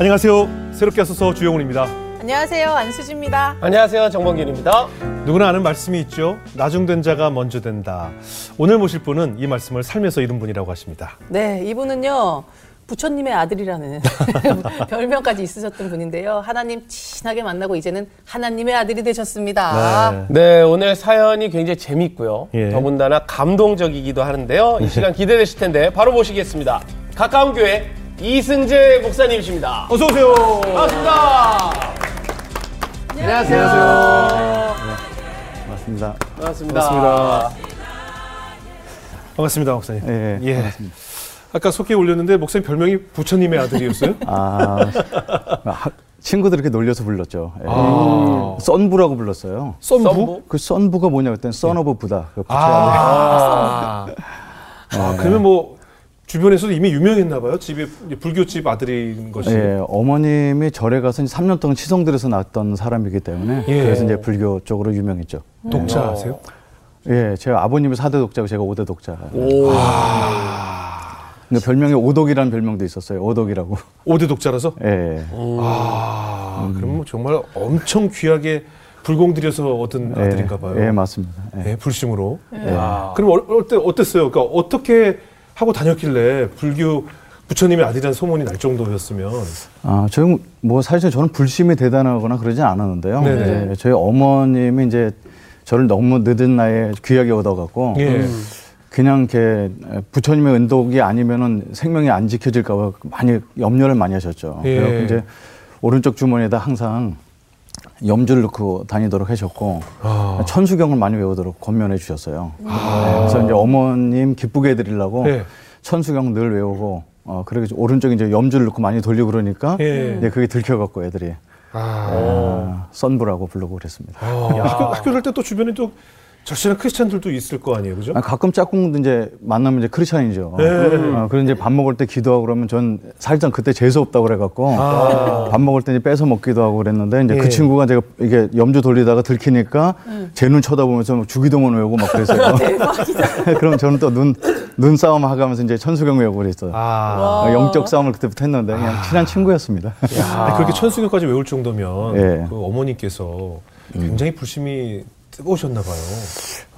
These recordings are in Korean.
안녕하세요. 새롭게 하소서 주영훈입니다. 안녕하세요. 안수지입니다. 안녕하세요. 정범균입니다. 누구나 아는 말씀이 있죠. 나중된 자가 먼저 된다. 오늘 모실 분은 이 말씀을 살면서 이룬 분이라고 하십니다. 네, 이분은요. 부처님의 아들이라는 별명까지 있으셨던 분인데요. 하나님 친하게 만나고 이제는 하나님의 아들이 되셨습니다. 네. 네, 오늘 사연이 굉장히 재밌고요. 예. 더군다나 감동적이기도 하는데요. 이 시간 기대되실 텐데 바로 모시겠습니다. 가까운 교회 이승제 목사님이십니다. 어서 오세요. 반갑습니다. 안녕하세요. 맞습니다. 반갑습니다. 반갑습니다. 반갑습니다, 목사님. 예, 예. 반갑습니다. 아까 소개에 올렸는데 목사님 별명이 부처님의 아들이었어요? 아, 하- 친구들 이렇게 놀려서 불렀죠. 예. 아. 썬부라고 불렀어요. 썬부? 그 썬부가 뭐냐 그랬더니 Son of Buddha. 그 부처의 아. 아, 그러면 뭐 주변에서도 이미 유명했나 봐요. 집이 불교집 아들인 것이. 예, 어머님이 절에 가서 이제 3년 동안 치성들에서 낳았던 사람이기 때문에 예. 그래서 이제 불교 쪽으로 유명했죠. 독자 어. 예, 제 아버님이 4대 독자고 제가 5대 독자. 오. 근데 별명이 오독이라는 별명도 있었어요. 오독이라고. 오대 독자라서? 예. 아, 그럼 뭐 정말 엄청 귀하게 불공 들여서 얻은 예, 아들인가 봐요. 예, 맞습니다. 예. 예, 불심으로. 아. 그럼 어- 어때, 어땠어요? 그러니까 어떻게 하고 다녔길래 불교 부처님의 아들이라는 소문이 날 정도였으면. 아, 저는 뭐 사실 저는 불심이 대단하거나 그러진 않았는데요. 네네. 이제 저희 어머님이 이제 저를 너무 늦은 나이에 귀하게 얻어갖고 예. 그냥 이렇게 부처님의 은덕이 아니면은 생명이 안 지켜질까봐 많이 염려를 많이 하셨죠. 예. 그래서 이제 오른쪽 주머니에다 항상 염주를 넣고 다니도록 하셨고 아. 천수경을 많이 외우도록 권면해 주셨어요. 네, 그래서 이제 어머님 기쁘게 해드리려고 예. 천수경 늘 외우고 어 그리고 이제 오른쪽에 이제 염주를 넣고 많이 돌리고 그러니까 예. 이제 그게 들켜갖고 애들이 아. 아, 썬부라고 부르고 그랬습니다. 아. 학교, 학교 갈 때 또 주변에 또 절실한 크리스찬들도 있을 거 아니에요, 그죠? 아, 가끔 짝꿍도 이제 만나면 이제 크리스찬이죠. 네. 어, 그런 이제 밥 먹을 때 기도하고 그러면 전 살짝 그때 재수 없다고 그래갖고 아. 밥 먹을 때 이제 뺏어 먹기도 하고 그랬는데 이제 예. 그 친구가 제가 이게 염주 돌리다가 들키니까 제눈 쳐다보면서 막 주기도문 외우고 막 그랬어요. 그럼 저는 또 눈 눈 싸움 하가면서 이제 천수경 외우고 그랬어요. 아. 어, 영적 싸움을 그때부터 했는데 그냥 친한 친구였습니다. 아니, 그렇게 천수교까지 외울 정도면 예. 그 어머니께서 굉장히 불심이 뜨거우셨나 봐요.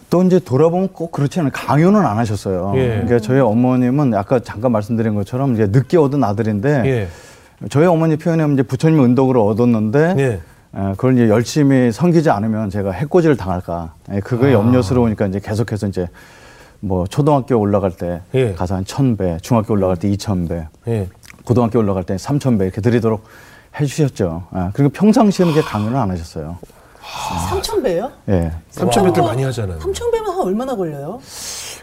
또 이제 돌아보면 꼭 그렇지 않아요. 강요는 안 하셨어요. 예. 그러니까 저희 어머님은 아까 잠깐 말씀드린 것처럼 이제 늦게 얻은 아들인데 예. 저희 어머니 표현하면 이제 부처님 은덕으로 얻었는데 예. 에, 그걸 이제 열심히 섬기지 않으면 제가 해코지를 당할까. 에, 그거에 아. 염려스러우니까 이제 계속해서 이제 뭐 초등학교 올라갈 때 예. 가서 한 천 배, 중학교 올라갈 때 이천 배, 예. 고등학교 올라갈 때 삼천 배 이렇게 드리도록 해주셨죠. 아, 그리고 평상시에는 강요는 안 하셨어요. 삼천 배요? 예. 삼천 배들 많이 하잖아요. 삼천 배면 한 얼마나 걸려요?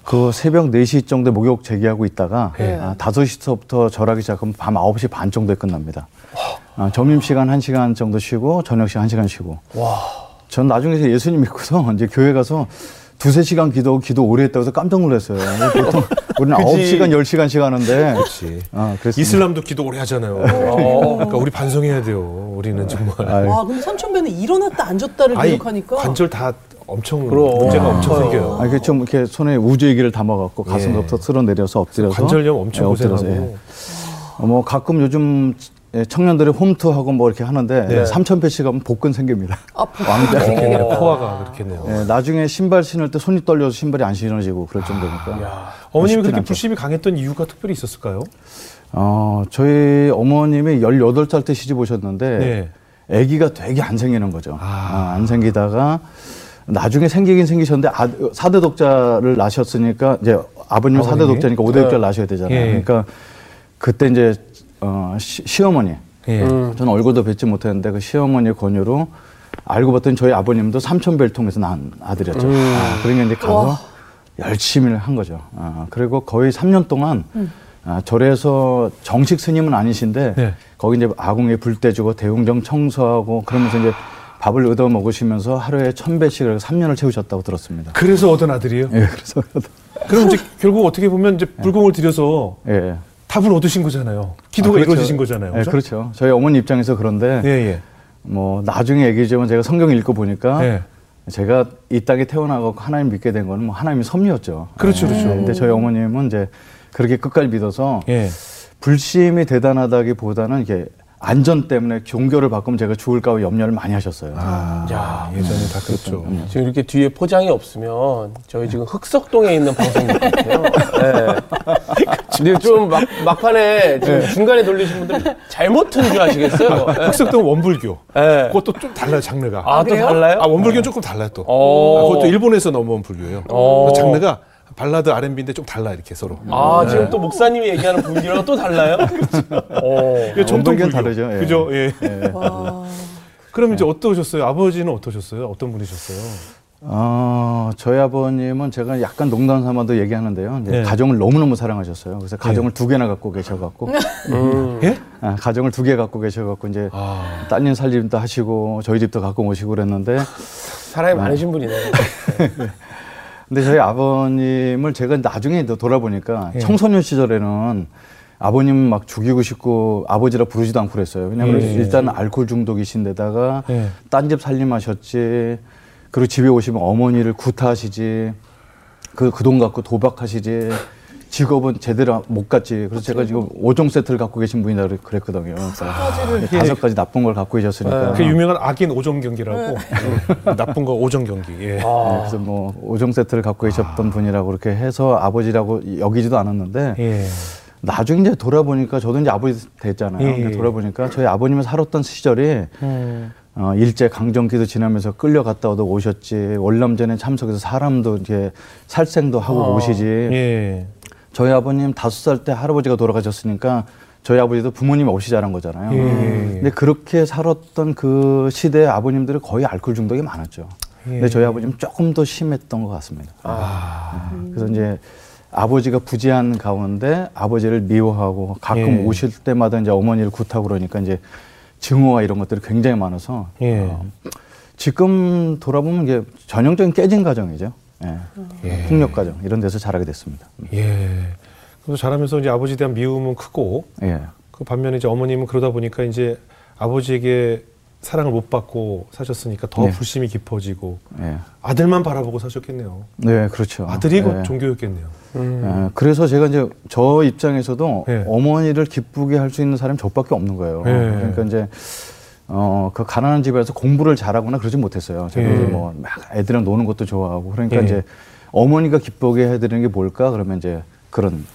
그 새벽 4시 정도에 목욕 재개하고 있다가 예. 아, 5시부터 절하기 시작하면 밤 9시 반 정도에 끝납니다. 아, 점심시간 1시간 정도 쉬고 저녁시간 1시간 쉬고. 전 나중에 예수님 믿고서 이제 교회 가서 두세 시간 기도 기도 오래 했다고 해서 깜짝 놀랐어요. 보통 우리는 그지. 9시간, 10시간 하는데 그렇지. 아. 이슬람도 기도 오래 하잖아요. 그러니까 우리 반성해야 돼요. 우리는 정말. 아유. 와, 근데 삼천 배는 일어났다 앉았다를 기록하니까 관절 다 엄청 그럼. 문제가 아, 엄청. 생겨요. 아, 좀 이렇게 손에 우주 얘기를 담아갖고 가슴부터 쓸어 내려서 엎드려서 관절염 엄청 예, 엎드려서, 고생하고. 예. 어, 뭐 가끔 요즘 예, 청년들이 홈트하고 뭐 이렇게 하는데 네. 삼천 배씩 하면 복근 생깁니다. 아, 그렇겠네요. 포화가 그렇겠네요. 예, 나중에 신발 신을 때 손이 떨려서 신발이 안 신어지고 그럴 정도니까. 어머님이 쉽진 그렇게 않죠. 불심이 강했던 이유가 특별히 있었을까요? 어, 저희 어머님이 18살 때 시집 오셨는데 네. 아기가 되게 안 생기는 거죠. 아. 아, 안 생기다가 나중에 생기긴 생기셨는데 아, 사대 독자를 낳으셨으니까 이제 아버님 사대 아버님이? 독자니까 오대 독자를 낳으셔야 되잖아요. 예. 그러니까 그때 이제 어, 시, 어머니 예. 저는 얼굴도 뵙지 못했는데 그 시어머니 권유로 알고 봤더니 저희 아버님도 삼천배를 통해서 낳은 아들이었죠. 아, 그러니까 이제 가서 열심히 한 거죠. 아, 그리고 거의 3년 동안 아, 절에서 정식 스님은 아니신데 네. 거기 이제 아궁에 불 떼주고 대웅정 청소하고 그러면서 이제 밥을 얻어 먹으시면서 하루에 천 배씩을 3년을 채우셨다고 들었습니다. 그래서 얻은 아들이에요? 예, 그래서 그럼 이제 결국 어떻게 보면 이제 불공을 들여서 예. 답을 얻으신 거잖아요. 기도가 아, 그렇죠. 이루어지신 거잖아요. 예, 그죠? 그렇죠. 저희 어머니 입장에서 그런데 예, 예. 뭐 나중에 얘기지만 제가 성경 읽고 보니까 예. 제가 이 땅에 태어나고 하나님 믿게 된 거는 뭐 하나님의 섭리였죠. 그렇죠, 예, 그렇죠. 근데 저희 어머님은 이제 그렇게 끝까지 믿어서 예. 불심이 대단하다기보다는 이게 안전 때문에 종교를 바꾸면 제가 죽을까 봐 염려를 많이 하셨어요. 아, 야. 예전에 다 그랬죠. 지금 이렇게 뒤에 포장이 없으면 저희 지금 흑석동에 있는 방송국 같아요. 네. 근데 좀 막, 막판에 지금 중간에 돌리신 분들 잘못 튼 줄 아시겠어요? 네. 흑석동 원불교. 네. 그것도 좀 달라요, 장르가. 아, 또 그래요? 달라요? 아, 원불교는 조금 달라요, 또. 어. 아, 그것도 일본에서 넘어온 불교예요. 어. 장르가 발라드 R&B인데 좀 달라, 이렇게 서로. 아, 지금 또 목사님이 얘기하는 분위기랑 또 달라요? 어. 이게 전통 불교. 다르죠, 예. 그죠? 예. 와. 그럼 이제 어떠셨어요? 아버지는 어떠셨어요? 어떤 분이셨어요? 어, 저희 아버님은 제가 약간 농담 삼아도 얘기하는데요. 이제 네. 가정을 너무너무 사랑하셨어요. 그래서 가정을 두 개나 갖고 계셔갖고, 음. 예? 아, 가정을 두 개 갖고 계셔갖고, 이제 아. 따님 살림도 하시고, 저희 집도 갖고 오시고 그랬는데, 사람이 많으신 분이네요. 근데 저희 아버님을 제가 나중에 또 돌아보니까 예. 청소년 시절에는 아버님 막 죽이고 싶고 아버지라 부르지도 않고 그랬어요. 왜냐하면 예. 일단 알코올 중독이신데다가 예. 딴집 살림하셨지. 그리고 집에 오시면 어머니를 구타하시지. 그 그 돈 갖고 도박하시지. 직업은 제대로 못 갔지. 그래서 제가 지금 5종 세트를 갖고 계신 그랬- 그랬거든요. 그러니까 다섯 가지 나쁜 걸 갖고 계셨으니까. 그 유명한 악인 오정 경기라고. 예. 나쁜 거 오정 경기. 예. 네, 그래서 뭐 5종 세트를 갖고 계셨던 분이라고 그렇게 해서 아버지라고 여기지도 않았는데 예. 나중에 이제 돌아보니까 저도 이제 아버지 됐잖아요. 예, 예. 돌아보니까 저희 아버님이 살았던 시절이 음. 어, 일제 강점기도 지나면서 끌려갔다도 오셨지 월남전에 참석해서 사람도 이제 살생도 하고 어. 오시지. 예. 저희 아버님 다섯 살 때 할아버지가 돌아가셨으니까 저희 아버지도 부모님이 없이 자란 거잖아요. 예. 근데 그렇게 살았던 그 시대에 아버님들이 거의 알코올 중독이 많았죠. 근데 예. 저희 아버님 조금 더 심했던 것 같습니다. 아. 네. 그래서 이제 아버지가 부재한 가운데 아버지를 미워하고 가끔 예. 오실 때마다 이제 어머니를 구타고 그러니까 이제 증오와 이런 것들이 굉장히 많아서 예. 어, 지금 돌아보면 이게 전형적인 깨진 가정이죠. 예. 예. 폭력 가정 이런 데서 자라게 됐습니다. 예. 그래서 자라면서 이제 아버지에 대한 미움은 크고 예. 그 반면에 이제 어머님은 그러다 보니까 이제 아버지에게 사랑을 못 받고 사셨으니까 더 네. 불심이 깊어지고 예. 아들만 바라보고 사셨겠네요. 네, 그렇죠. 아들이 곧 예. 종교였겠네요. 예, 그래서 제가 이제 저 입장에서도 예. 어머니를 기쁘게 할 수 있는 사람이 저밖에 없는 거예요. 예. 그러니까 이제 어, 그 가난한 집에서 공부를 잘하거나 그러지 못했어요. 제가 예. 이제 뭐막 애들이랑 노는 것도 좋아하고 그러니까 예. 이제 어머니가 기쁘게 해드리는 게 뭘까? 그러면 이제 그런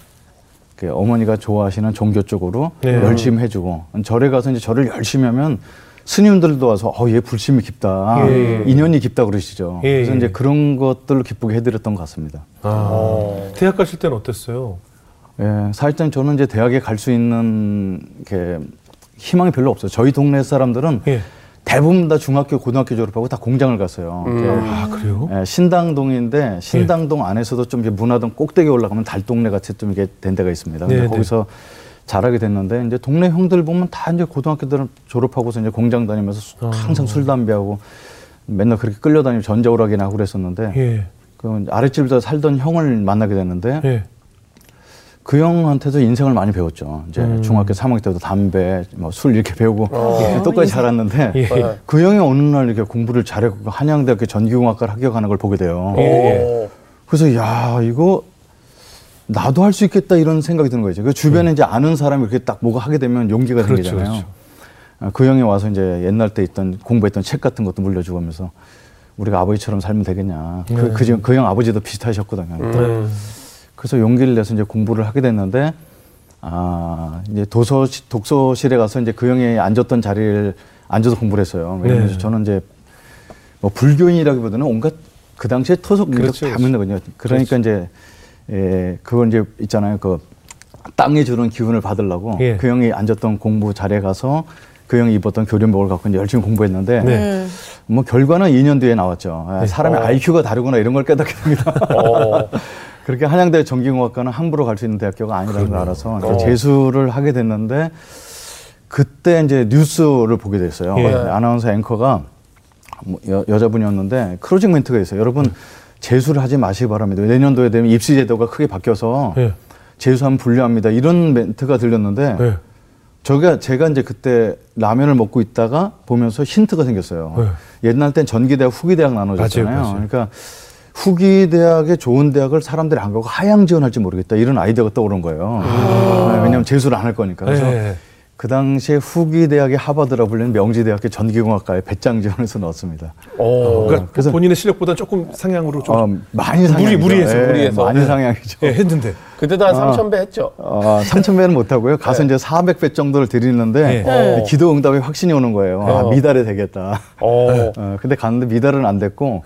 그 어머니가 좋아하시는 종교 쪽으로 예. 열심히 해주고 절에 가서 이제 절을 열심히 하면 스님들도 와서 어 얘 불심이 깊다 예. 인연이 깊다 그러시죠. 예. 그래서 이제 그런 것들을 기쁘게 해드렸던 것 같습니다. 아. 어. 대학 가실 때는 어땠어요? 예, 사실상 저는 이제 대학에 갈 수 있는 게 희망이 별로 없어요. 저희 동네 사람들은 예. 대부분 다 중학교, 고등학교 졸업하고 다 공장을 갔어요. 아 그래요? 예, 신당동인데 신당동 안에서도 좀 이제 문화동 꼭대기 올라가면 달동네 같이 좀 이게 된 데가 있습니다. 근데 네, 네. 거기서 자라게 됐는데 이제 동네 형들 보면 다 이제 고등학교들은 졸업하고서 이제 공장 다니면서 수- 어. 항상 술 담배하고 맨날 그렇게 끌려다니고 전자오락이나 하고 그랬었는데 예. 그 아랫집에서 살던 형을 만나게 됐는데 예. 그 형한테도 인생을 많이 배웠죠. 이제 음. 중학교 3학년 때도 담배, 뭐 술 이렇게 배우고 어. 똑같이 자랐는데 예. 네. 그 형이 어느 날 이렇게 공부를 잘했고 한양대학교 전기공학과를 합격하는 걸 보게 돼요. 예. 예. 그래서 야 이거 나도 할 수 있겠다 이런 생각이 드는 거죠. 그 주변에 이제 아는 사람이 이렇게 딱 뭐가 하게 되면 용기가 음. 그렇죠, 생기잖아요. 그렇죠. 아, 그 형이 와서 이제 옛날 때 있던 공부했던 책 같은 것도 물려주고 하면서 우리가 아버지처럼 살면 되겠냐. 네. 그형 아버지도 비슷하셨거든요. 음. 그래서 용기를 내서 이제 공부를 하게 됐는데 아 이제 도서 독서실에 가서 이제 그 형이 앉았던 자리를 앉아서 공부를 했어요. 왜냐면 네. 저는 이제 뭐 불교인이라기보다는 온갖 그 당시에 토속 민족 그렇죠, 다 그렇죠. 믿는 거죠. 그러니까 이제 예 그걸 이제 있잖아요. 그 땅에 주는 기운을 받으려고 예. 그 형이 앉았던 공부 자리에 가서 그 형이 입었던 교련복을 갖고 이제 열심히 공부했는데 네. 뭐 결과는 2년 뒤에 나왔죠. 아, 사람의 어. IQ가 다르구나 이런 걸 깨닫게 됩니다. 어. 그렇게 한양대 전기공학과는 함부로 갈 수 있는 대학교가 아니라는 걸 알아서 어. 재수를 하게 됐는데 그때 이제 뉴스를 보게 됐어요. 예. 아나운서 앵커가 뭐 여, 여자분이었는데 크로징 멘트가 있어요. 여러분 재수를 하지 마시기 바랍니다. 내년도에 되면 입시 제도가 크게 바뀌어서 예. 재수하면 불리합니다. 이런 멘트가 들렸는데 예. 저가 제가 이제 그때 라면을 먹고 있다가 보면서 힌트가 생겼어요. 옛날 땐 전기대학, 후기대학 나눠졌잖아요. 맞아요, 맞아요. 그러니까 후기 대학에 좋은 대학을 사람들이 안 가고 하향 지원할지 모르겠다 이런 아이디어가 떠오른 거예요. 네, 왜냐하면 재수를 안 할 거니까. 그래서 네. 그 당시에 후기 대학의 하버드라 불리는 명지대학교 전기공학과에 배짱 지원해서 넣었습니다. 어. 그러니까 그래서- 본인의 실력보다 조금 상향으로 좀 어, 많이 상향이죠. 무리해서, 예, 무리해서. 많이 네. 상향이죠. 예, 했는데 그때도 한 3천 배 했죠. 어, 3,000배는 못 하고요. 가서 이제 400배 정도를 드리는데 네. 기도 응답에 확신이 오는 거예요. 아, 어. 미달에 되겠다. 어. 어, 근데 갔는데 미달은 안 됐고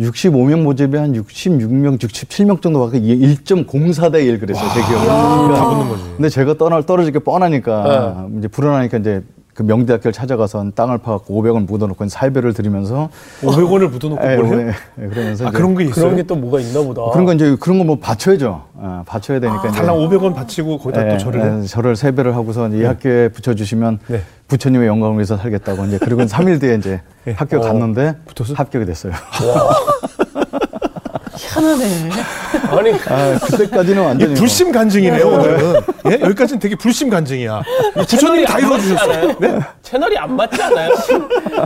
65명 모집에 한 66명, 67명 정도 받고 1.04대 1 그랬어요. 제 기억에. 다 붙는 거지. 근데 제가 떠날 떨어질 게 뻔하니까 네. 이제 불안하니까 이제 그 명대학교를 찾아가서 땅을 파갖고 500원 묻어놓고 살배를 드리면서 500원을 묻어놓고 에, 뭘 해요? 예, 예, 그러면서 아 그런 게 있어요? 그런 게 또 뭐가 있나 보다. 그런 거 이제 그런 거 뭐 바쳐야죠. 어, 바쳐야 되니까 이제 달랑 500원 바치고 거기다 예, 또 절을 해? 예, 절을 세 배를 하고서 이 학교에 붙여주시면 네. 부처님의 영광을 위해서 살겠다고 이제 그리고 3일 뒤에 이제 예. 학교 갔는데 붙었어요? 합격이 됐어요. 희한하네. 아니 아, 그때까지는 이 완전히 뭐- 불심 간증이네요 오늘은 예? 여기까지는 되게 불심 간증이야 부처님이 다 이루어주셨어요 네? 채널이 안 맞지 않아요?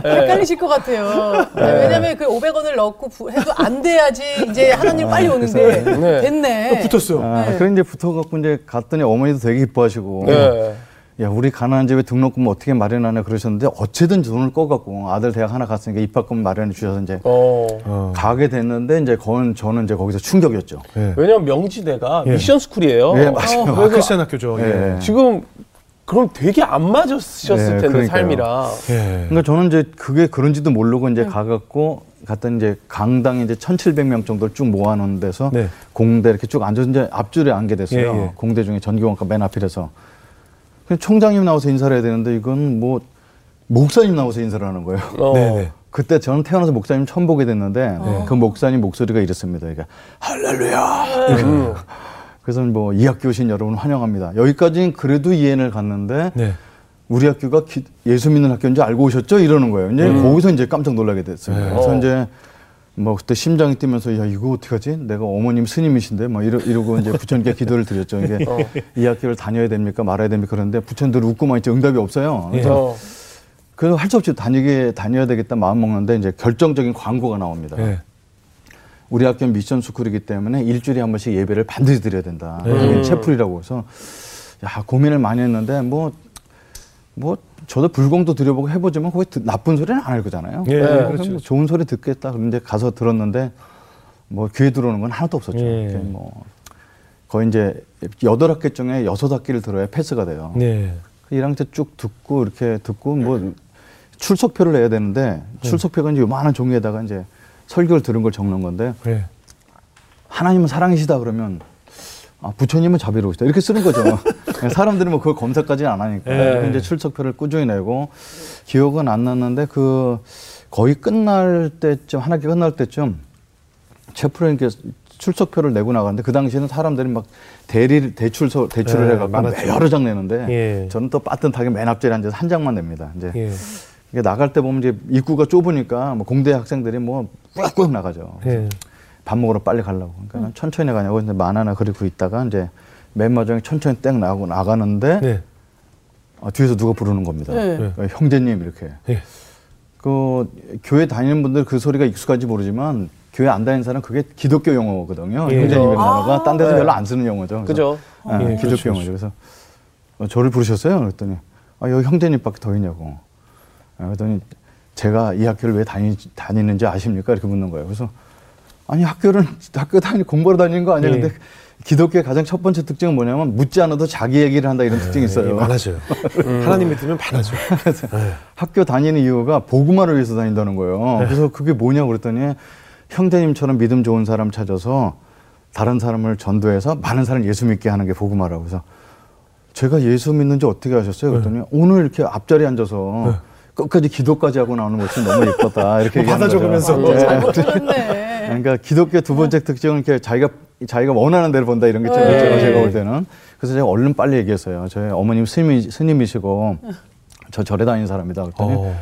네. 헷갈리실 것 같아요. 네, 왜냐면 그 500원을 넣고 부- 해도 안 돼야지 이제 하나님 빨리 오는데 네. 됐네. 붙었어요 아, 네. 그래 이제 붙어갖고 이제 갔더니 어머니도 되게 기뻐하시고 네. 야 우리 가난한 집에 등록금 어떻게 마련하냐 그러셨는데 어쨌든 돈을 꺼갖고 아들 대학 하나 갔으니까 입학금 마련해 주셔서 이제 어. 가게 됐는데 이제 건 저는 이제 거기서 충격이었죠. 예. 왜냐면 명지대가 예. 미션 스쿨이에요. 예, 맞아요. 어, 아, 크리스천 학교죠 예. 예. 지금 그럼 되게 안 맞으셨을 예, 텐데 그러니까요. 삶이라. 예. 그러니까 저는 이제 그게 그런지도 모르고 이제 가갖고 갔더니 이제 강당에 이제 1,700명 정도를 쭉 모아놓은 데서 네. 공대 이렇게 쭉 앉아서 이제 앞줄에 앉게 됐어요. 예, 예. 공대 중에 전기공학과 맨 앞이라서. 총장님 나와서 인사를 해야 되는데 이건 뭐 목사님 나와서 인사를 하는 거예요. 어. 네네 그때 저는 태어나서 목사님 처음 보게 됐는데 그 목사님 목소리가 이랬습니다. 그러니까 할렐루야. 음. 그래서 뭐 이 학교 오신 여러분 환영합니다. 여기까지는 그래도 이해를 갔는데 네. 우리 학교가 기- 예수 믿는 학교인 줄 알고 오셨죠? 이러는 거예요. 이제 거기서 이제 깜짝 놀라게 됐어요. 그래서 어. 이제 뭐 그때 심장이 뛰면서 야 이거 어떻게 하지? 내가 어머님 스님이신데 막 이러, 이러고 이제 부처님께 기도를 드렸죠. 이게 이 학교를 다녀야 됩니까 말아야 됩니까 그런데 부처님들 웃고만 있지 응답이 없어요. 그래서 어. 그래서 할 수 없이 다니게 다녀야 되겠다 마음 먹는데 이제 결정적인 광고가 나옵니다. 예. 우리 학교는 미션 스쿨이기 때문에 일주일에 한 번씩 예배를 반드시 드려야 된다. 그게 채플이라고 해서 야 고민을 많이 했는데 뭐뭐 저도 불공도 드려보고 해보지만 거기 드- 나쁜 소리는 안 할 거잖아요. 예, 그래서 그렇죠. 뭐 좋은 소리 듣겠다. 그런데 가서 들었는데 뭐 귀에 들어오는 건 하나도 없었죠. 예. 뭐 거의 이제 여덟 학기 중에 여섯 학기를 들어야 패스가 돼요. 네. 1학년 때쭉 듣고 이렇게 듣고 뭐 출석표를 내야 되는데 출석표가 이제 요만한 종이에다가 이제 설교를 들은 걸 적는 건데 예. 하나님은 사랑이시다 그러면 아, 부처님은 자비로우시다 이렇게 쓰는 거죠. 사람들은 뭐 그걸 검사까지는 안 하니까 네. 이제 출석표를 꾸준히 내고 기억은 안 났는데 그 거의 끝날 때쯤 한 학기 끝날 때쯤 이렇게 출석표를 내고 나가는데 그 당시에는 사람들이 막 대리 대출서 대출을 네, 해갖고 많았죠. 여러 장 내는데 예. 저는 또 빠듯하게 맨 앞자리에 앉아서 한 장만 냅니다. 이제 예. 이게 나갈 때 보면 이제 입구가 좁으니까 뭐 공대 학생들이 뭐 꾸역꾸역 나가죠. 예. 밥 먹으러 빨리 가려고. 그러니까 난 천천히 가냐고 근데 만 하나 그리고 있다가 이제 맨 마지막에 천천히 땡 나가고 나가는데 네. 어, 뒤에서 누가 부르는 겁니다. 네. 어, 형제님 이렇게. 예. 그 교회 다니는 분들 그 소리가 익숙한지 모르지만 교회 안 다니는 사람 은 그게 기독교 용어거든요. 예. 형제님이라는 아. 단어가 딴 데서 네. 별로 안 쓰는 용어죠. 그죠? 아, 예, 기독교 그렇죠, 용어죠. 그래서 어, 저를 부르셨어요? 그랬더니 아, 여기 형제님밖에 더 있냐고. 아, 그랬더니 제가 이 학교를 왜 다니, 다니는지 아십니까? 이렇게 묻는 거예요. 그래서 아니 학교는 학교 다니 공부하러 다니는 거 아니야? 예. 근데 기독교의 가장 첫 번째 특징은 뭐냐면 묻지 않아도 자기 얘기를 한다 이런 특징이 예, 있어요. 많아져요 하나님 믿으면 많아져 학교 다니는 이유가 복음화를 위해서 다닌다는 거예요. 그래서 그게 뭐냐고 그랬더니 형제님처럼 믿음 좋은 사람 찾아서 다른 사람을 전도해서 많은 사람 예수 믿게 하는 게 복음화라고 해서 제가 예수 믿는지 어떻게 아셨어요? 그랬더니 오늘 이렇게 앞자리에 앉아서 끝까지 기도까지 하고 나오는 모습이 너무 예뻤다. 이렇게 뭐 받아. 적으면서. 예. 잘못 들었네. 그러니까 기독교 두 번째 특징은 이렇게 자기가 자기가 원하는 대로 본다 이런 게좀 네. 있죠. 제가 볼 때는. 그래서 제가 얼른 빨리 얘기했어요. 저희 어머님 스님이, 스님이시고 저 절에 다니는 사람이다. 그랬더니 어.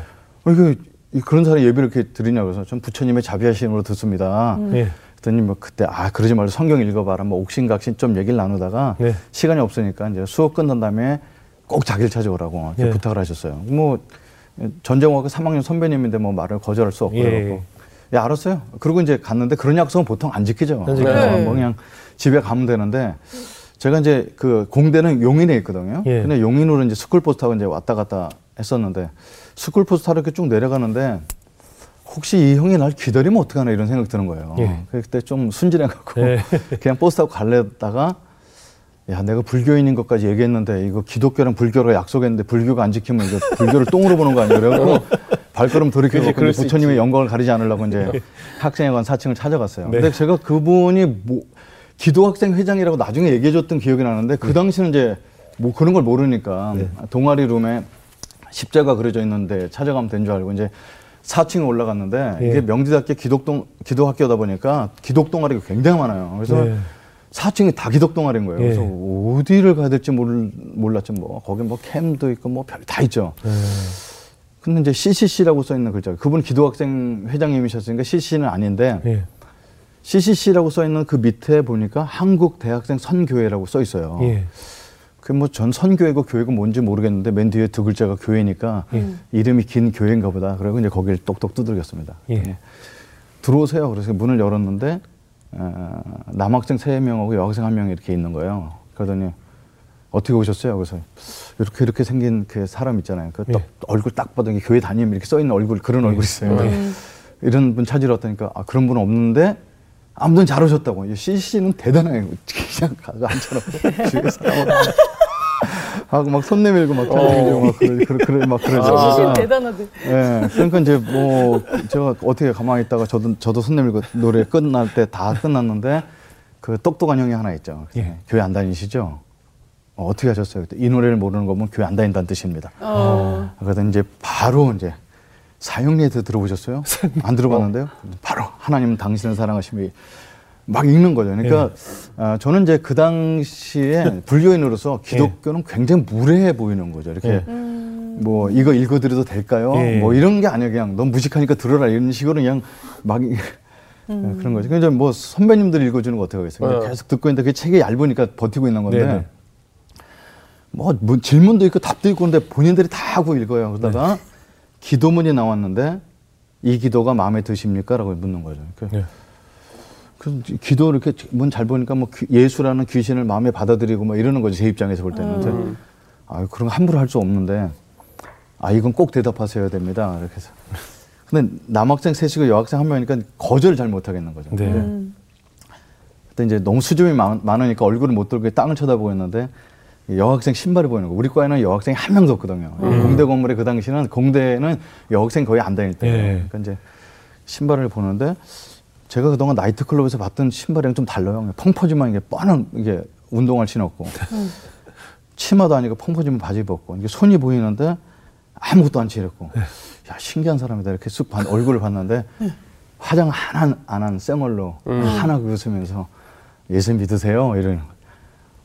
어, 이거 이- 그런 사람이 예배를 이렇게 드리냐 그래서 전 부처님의 자비하심으로 듣습니다. 예. 그랬더니 뭐 그때 아 그러지 말고 성경 읽어봐라 뭐 옥신각신 좀 얘기를 나누다가 네. 시간이 없으니까 이제 수업 끝난 다음에 꼭 자기를 찾아오라고 이렇게 예. 부탁을 하셨어요. 뭐 전쟁하고 3학년 선배님인데 뭐 말을 거절할 수 없고 예. 예, 알았어요. 그리고 이제 갔는데 그런 약속은 보통 안 지키죠. 안 네. 뭐 그냥 집에 가면 되는데 제가 이제 그 공대는 용인에 있거든요. 예. 근데 용인으로 이제 스쿨버스 타고 이제 왔다 갔다 했었는데 스쿨버스 타러 이렇게 쭉 내려가는데 혹시 이 형이 날 기다리면 어떡하나 이런 생각 드는 거예요. 예. 그때 좀 순진해갖고 예. 그냥 버스 타고 갈래다가 야 내가 불교인인 것까지 얘기했는데 이거 기독교랑 불교로 약속했는데 불교가 안 지키면 이거 불교를 똥으로 보는 거 아니야 그래갖고 발걸음 수 부처님의. 영광을 가리지 않으려고 이제 학생회관 4층을 찾아갔어요. 네. 근데 제가 그분이 뭐 기도학생 회장이라고 나중에 얘기해줬던 기억이 나는데 그 당시는 이제 뭐 그런 걸 모르니까 네. 동아리 룸에 십자가 그려져 있는데 찾아가면 된 줄 알고 이제 4층에 올라갔는데 예. 이게 명지대학교 기독동 기도학교다 보니까 기독 동아리가 굉장히 많아요. 그래서 네. 4층이 다 기독 동아리인 거예요. 예. 그래서 어디를 가야 될지 몰, 몰랐죠. 뭐 거기 뭐 캠도 있고 뭐 별 다 있죠. 네. 근데 이제 CCC라고 써 있는 글자. 그분 기도학생 회장님이셨으니까 CCC는 아닌데 예. CCC라고 써 있는 그 밑에 보니까 한국 대학생 선교회라고 써 있어요. 예. 그뭐 전 선교회고 교회고 뭔지 모르겠는데 맨 뒤에 두 글자가 교회니까 이름이 긴 교회인가 보다. 그리고 이제 거기를 똑똑 두들겼습니다. 예. 예. 들어오세요. 그래서 문을 열었는데 어, 남학생 세 명하고 여학생 한 명이 이렇게 있는 거예요. 그러더니 어떻게 오셨어요? 그래서 이렇게 이렇게 생긴 그 사람 있잖아요. 그 예. 딱 얼굴 딱 봐도 교회 다니면 이렇게 써 있는 얼굴 그런 얼굴 있어요. 이런 분 찾으러 왔다니까 아 그런 분 없는데 아무튼 잘 오셨다고. CC는 대단해요. 그냥 가서 앉혀놓고 주위에 사람 하고 막 손 내밀고 막 television 막 그래 그래, 그래 막 그러죠. CCC 그러니까 대단하대. 예, 그러니까 이제 뭐 제가 어떻게 가만히 있다가 저도 저도 손 내밀고 노래 끝날 때 다 끝났는데 그 똑똑한 형이 하나 있죠. 예. 교회 안 다니시죠? 어, 어떻게 하셨어요? 그때 이 노래를 모르는 거면 교회 안 다닌다는 뜻입니다. 어. 그래서 이제 바로 이제 사형리에서 들어보셨어요? 안 들어봤는데요? 바로 하나님은 당신을 사랑하심이 막 읽는 거죠. 그러니까 아, 저는 이제 그 당시에 불교인으로서 기독교는 굉장히 무례해 보이는 거죠. 이렇게 뭐 이거 읽어드려도 될까요? 예. 뭐 이런 게 아니에요. 그냥 넌 무식하니까 들어라 이런 식으로 그냥 막 이- 네, 그런 거죠. 그냥 뭐 선배님들 읽어주는 거 어떻게 하겠어요? 어. 계속 듣고 있는데 그 책이 얇으니까 버티고 있는 건데 네네. 뭐, 뭐 질문도 있고 답도 있고 근데 본인들이 다 하고 읽어요. 그러다가 기도문이 나왔는데 이 기도가 마음에 드십니까? 라고 묻는 거죠. 그, 네. 그 기도 이렇게 문 잘 보니까 뭐 귀- 예수라는 귀신을 마음에 받아들이고 뭐 이러는 거죠. 제 입장에서 볼 때는. 근데 아, 그런 거 함부로 할 수 없는데 아, 이건 꼭 대답하셔야 됩니다. 이렇게 해서. 근데 남학생 셋이고 여학생 한 명이니까 거절을 잘 못하겠는 거죠. 네. 음. 그때 이제 너무 수줍음이 많, 많으니까 얼굴을 못 들고 땅을 쳐다보고 있는데 이 여학생 신발이 보이는 거. 우리 과에는 여학생이 한 명도 없거든요. 공대 건물에 그 당시는 공대는 여학생 거의 안 다닐 때예요. 예. 그러니까 이제 신발을 보는데 제가 그동안 나이트클럽에서 봤던 신발이랑 좀 달라요. 펑퍼짐한 이게 뻔한 이게 운동화를 신었고 치마도 아니고 펑퍼짐한 바지 벗고 이게 손이 보이는데 아무것도 안 칠했고 야 신기한 사람이다 이렇게 쑥 봤- 얼굴을 봤는데 화장 하나 안한 쌩얼로 하나 웃으면서 예수 믿으세요 이러는 거예요.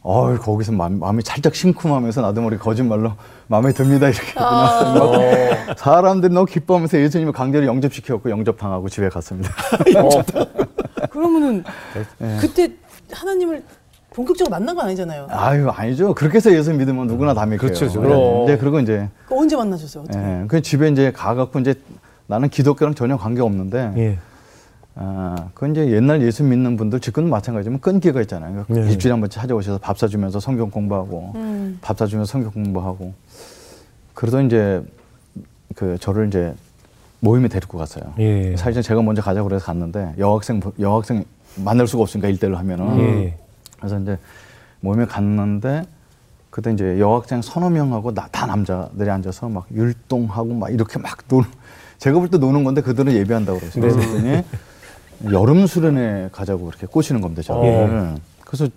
어 거기서 마음, 마음 이 살짝 심쿵하면서 나도 모르게 거짓말로 마음에 듭니다 이렇게 그냥 막 사람들이 너무 기뻐하면서 예수님을 강제로 영접시켰고 영접당하고 집에 갔습니다. 그러면은 네. 그때 하나님을 본격적으로 만난 건 아니잖아요. 아유 아니죠 그렇게 해서 예수 믿으면 누구나 다 믿게요. 그렇죠, 그렇죠. 그럼. 이제 그리고 이제 그 언제 만나셨어요? 어떻게? 예, 그 집에 이제 가갖고 이제 나는 기독교랑 전혀 관계 없는데 예. 아, 그 이제 옛날 예수 믿는 분들 지금도 마찬가지지만 끈기가 있잖아요. 그러니까 네. 일주일에 한 번씩 찾아오셔서 밥 사주면서 성경 공부하고 음. 밥 사주면서 성경 공부하고 그러던 이제 그 저를 이제 모임에 데리고 갔어요. 예. 사실은 제가 먼저 가자고 그래서 갔는데 여학생 여학생 만날 수가 없으니까 일대로 하면은 예. 그래서 이제 모임에 갔는데 그때 이제 여학생 서너 명하고 나, 다 남자들이 앉아서 막 율동하고 막 이렇게 막 노는 제가 볼 때 노는 건데 그들은 예배한다고 그랬어요. 네. 그랬더니 여름 수련회 가자고 그렇게 꼬시는 겁니다. 저를. 그래서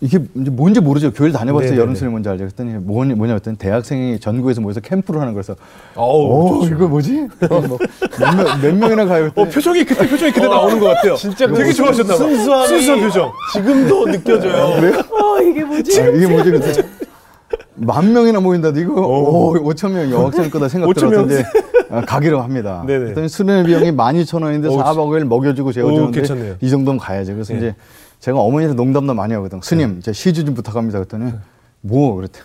이게 뭔지 모르죠. 교회를 다녀봤어요. 네네네. 여름 수련회 뭔지 알죠. 그랬더니 뭐냐, 뭐냐 했더니 대학생이 전국에서 모여서 캠프를 하는 거라서 어우, 어, 이거 뭐지? 뭐 몇, 명, 몇 명이나 가요? 어, 표정이 그때 표정이 그때 나오는 것 같아요. 진짜 되게 그 좋아하셨나 봐. 순수함이 순수한 표정. 지금도 느껴져요. 그래요? 어 이게 뭐지? 아, 이게 뭐지? 그때 만 명이나 모인다도 이거 오, 5천 명 여학생 거다 생각 5천 명. 들어서 이제 어, 가기로 합니다. 네네. 그랬더니 수련회 비용이 12,000원인데 어우, 4박 5일 먹여주고 재워주는데. 이 정도면 가야죠. 그래서 네. 이제 제가 어머니한테 농담도 많이 하거든. 스님, 이제 시주 좀 부탁합니다. 그랬더니 뭐 그랬대.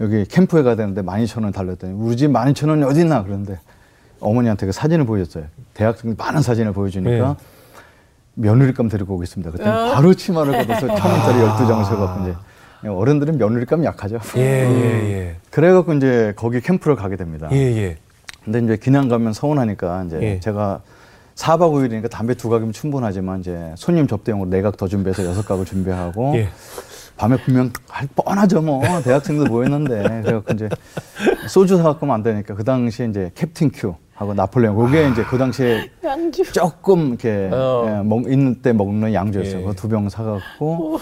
여기 캠프에 가야 되는데 12,000원 달랬더니 우리 집 12,000원이 어디 있나 그러는데 어머니한테 그 사진을 보여줬어요. 대학생 많은 사진을 보여주니까 네. 며느리감 데리고 오겠습니다. 그때 어. 바로 치마를 걷어서 천 원짜리 열두 장을 써갖고 이제 어른들은 며느리감 약하죠. 예, 예, 그래갖고 이제 거기 캠프를 가게 됩니다. 예. 예, 예. 근데 이제 그냥 가면 서운하니까 이제 예. 제가 4박 5일이니까 담배 두 각이면 충분하지만 이제 손님 접대용으로 네 각 더 준비해서 여섯 각을 준비하고 예. 밤에 분명 할 뻔하죠 뭐 대학생들 모였는데 그래갖고 이제 소주 사갖고 오면 안 되니까 그 당시에 이제 캡틴 큐 하고 나폴레옹 그게 이제 그 당시에 양주. 조금 이렇게 어. 예, 먹, 있는 때 먹는 양주였어요. 예. 그거 두병 사갖고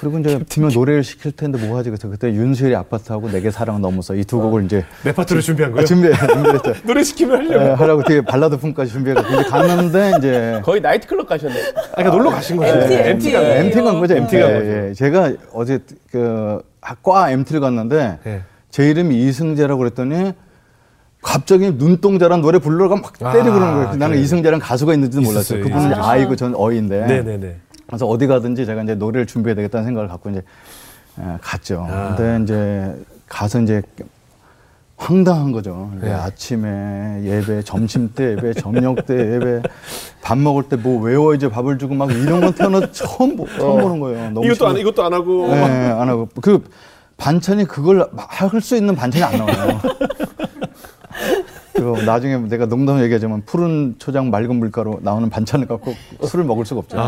그리고 이제 분명 노래를 시킬 텐데 뭐 하지 그래서 그때 윤수일의 아파트하고 내게 사랑은 너무 써 이 두 곡을 이제 레파토리 준비한 아, 거예요? 준비해 준비했죠. 노래 시키면 하려고. 예, 하라고 되게 발라드 풍까지 준비해갖고 이제 갔는데 이제 거의 나이트클럽 가셨네. 아, 그러니까 놀러 가신 거죠. MT, 예, MT. 가 예. MT 간 거죠. MT 간가 거죠. 예, 제가 어제 그과 MT를 갔는데 예. 제 이름이 이승재라고 그랬더니 갑자기 눈동자란 노래 부르러가 막 아, 때리고 그러는 거예요. 나는 그래요. 이승재라는 가수가 있는지도 몰랐어요. 그분은. 아이고 전 어인데. 네네네. 그래서 어디 가든지 제가 이제 노래를 준비해야 되겠다는 생각을 갖고 이제 예, 갔죠. 아. 근데 이제 가서 이제 황당한 거죠. 네. 아침에 예배, 점심 때 예배, 저녁 때 예배, 밥 먹을 때 뭐 외워야지 밥을 주고 막 이런 건 태어나 처음 보, 처음 보는 거예요. 너무 이것도 안. 이것도 안 하고. 네, 안 하고 그 반찬이 그걸 할 수 있는 반찬이 안 나와요. 그리고 나중에 내가 농담 얘기하자면 푸른 초장 맑은 물가로 나오는 반찬을 갖고 술을 먹을 수가 없잖아요.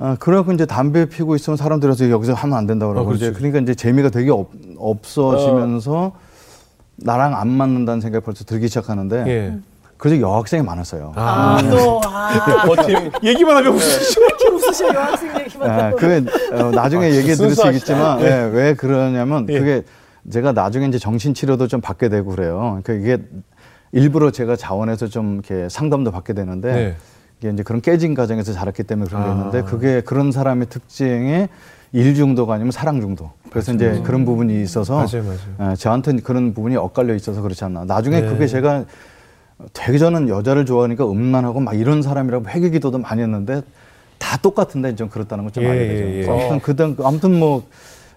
아. 아, 그래갖고 이제 담배 피고 있으면 사람들이 와서 여기서 하면 안 된다고 그러고 아, 이제. 그러니까 이제 재미가 되게 없, 없어지면서 나랑 안 맞는다는 생각이 벌써 들기 시작하는데 예. 그래서 여학생이 많았어요. 아. 아, 또, 아. 버팀. 얘기만 하면 웃으시죠. 웃으셔, 여학생 얘기만. 아, 그게 어, 나중에 아, 얘기해 드릴 수. 있겠지만 예, 왜 그러냐면 예. 그게 제가 나중에 이제 정신 치료도 좀 받게 되고 그래요. 그러니까 이게 일부러 제가 자원해서 좀 이렇게 상담도 받게 되는데 네. 이게 이제 그런 깨진 가정에서 자랐기 때문에 그런 게 아. 있는데 그게 그런 사람의 특징이 일 중독 아니면 사랑 중독. 그래서 이제 그런 부분이 있어서 맞아요, 맞아요. 예, 저한테는 그런 부분이 엇갈려 있어서 그렇지 않나. 나중에 네. 그게 제가 되게 저는 여자를 좋아하니까 음란하고 막 이런 사람이라고 회개 기도도 많이 했는데 다 똑같은데 좀 그렇다는 걸좀 예, 알게 되죠. 예, 예. 아무튼 그당 아무튼 뭐